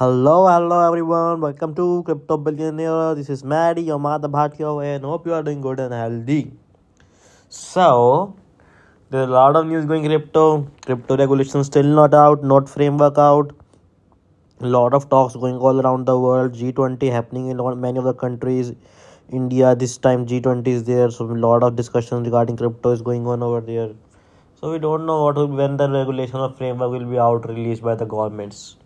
Hello, hello everyone. Welcome to Crypto Billionaire. This is Maddy, your mother Bhatio, and hope you are doing good and healthy. So, there's a lot of news going crypto. Crypto regulation still not out, not framework out. A lot of talks going all around the world. G20 happening in many of the countries. India this time G20 is there, so a lot of discussion regarding crypto is going on over there. So we don't know what when the regulation or framework will be out released by the governments.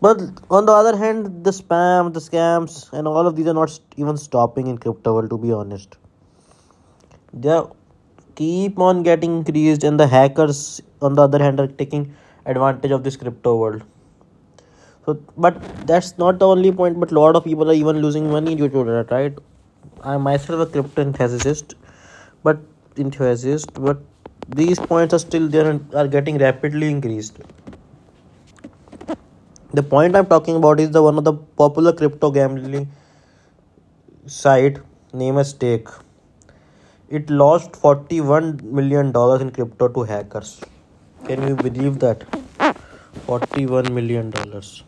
But on the other hand, the spam, the scams, and all of these are not even stopping in crypto world. To be honest, they keep on getting increased, and the hackers, on the other hand, are taking advantage of this crypto world. So, but that's not the only point. But a lot of people are even losing money due to that, right? I myself a crypto enthusiast, but enthusiast, but these points are still there and are getting rapidly increased. The point I'm talking about is the one of the popular crypto gambling site name as Stake. It lost 41 million dollars in crypto to hackers. Can you believe that? 41 million dollars.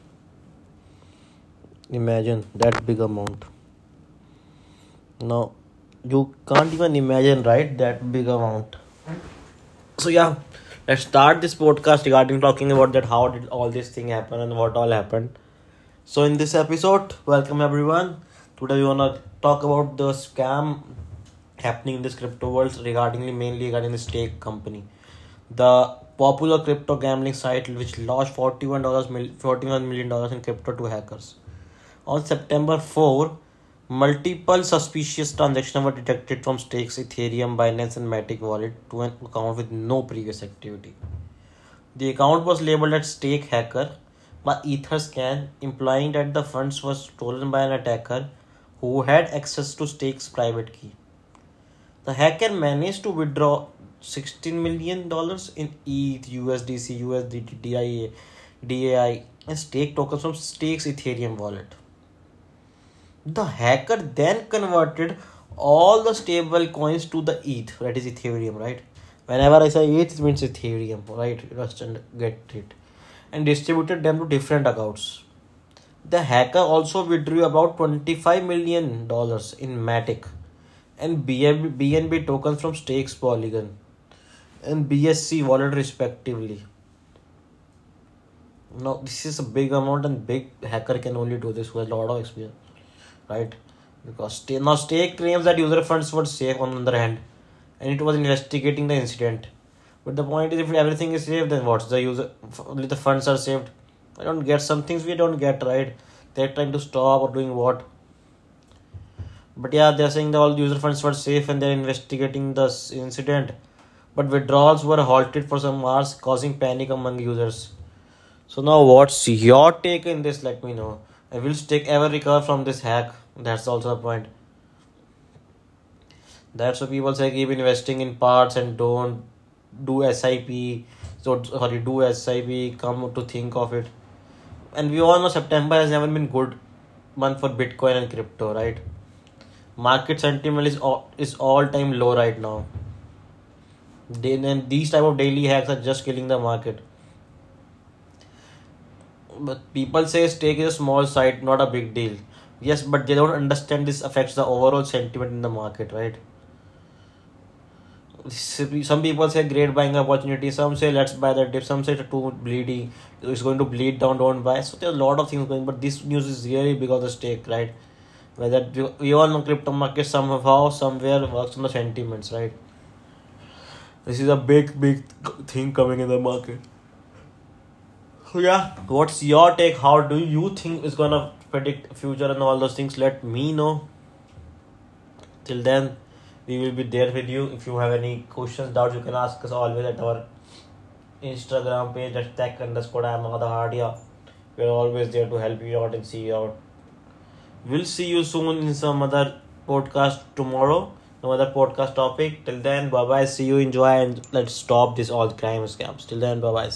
Imagine that big amount. Now you can't even imagine, right? That big amount. So yeah, let's start this podcast regarding talking about that how did all this thing happen and what all happened. So in this episode, welcome everyone. Today we wanna talk about the scam happening in this crypto world regarding mainly regarding the stake company. The popular crypto gambling site which lost $41 mil, $41 million in crypto to hackers. On September 4, multiple suspicious transactions were detected from Stakes, Ethereum, Binance, and Matic wallet to an account with no previous activity. The account was labeled as Stake Hacker by Etherscan, implying that the funds were stolen by an attacker who had access to Stake's private key. The hacker managed to withdraw $16 million in ETH, USDC, USDT, DIA, DAI, and stake tokens from Stake's Ethereum wallet. The hacker then converted all the stable coins to the ETH, that is Ethereum, right? Whenever I say ETH, it means Ethereum, right? Understand, get it. And distributed them to different accounts. The hacker also withdrew about $25 million in Matic and BNB, BNB tokens from Stakes Polygon and BSC wallet respectively. Now, this is a big amount, and big hacker can only do this with a lot of experience, right? Because now Stake claims that user funds were safe on the other hand, and it was investigating the incident. But the point is, if everything is safe, then what's the user? Only the funds are saved. I don't get some things we don't get right. They're trying to stop or doing what? But yeah, they're saying that all user funds were safe and they're investigating the incident. But withdrawals were halted for some hours, causing panic among users. So now, what's your take in this? Let me know. Will Stake ever recover from this hack? That's also a point. That's why people say keep investing in parts and don't do SIP. So sorry, do SIP. Come to think of it, and we all know September has never been good month for Bitcoin and crypto, right? Market sentiment is all, is all time low right now. Then and these type of daily hacks are just killing the market. But people say stake is a small site, not a big deal. Yes, but they don't understand this affects the overall sentiment in the market, right? Some people say great buying opportunity. Some say let's buy the dip. Some say it's too bleedy. It's going to bleed down. Don't buy. So there's a lot of things going. But this news is really big of the stake, right? Whether we all know crypto market somehow somewhere works on the sentiments, right? This is a big big thing coming in the market. So yeah, what's your take? How do you think is gonna predict future and all those things? Let me know. Till then, we will be there with you. If you have any questions, doubts, you can ask us always at our Instagram page at tech underscore I'm Hardia. We're always there to help you out and see you out. We'll see you soon in some other podcast tomorrow, some other podcast topic. Till then, bye bye. See you, enjoy, and let's stop this all crime scams. Till then, bye bye.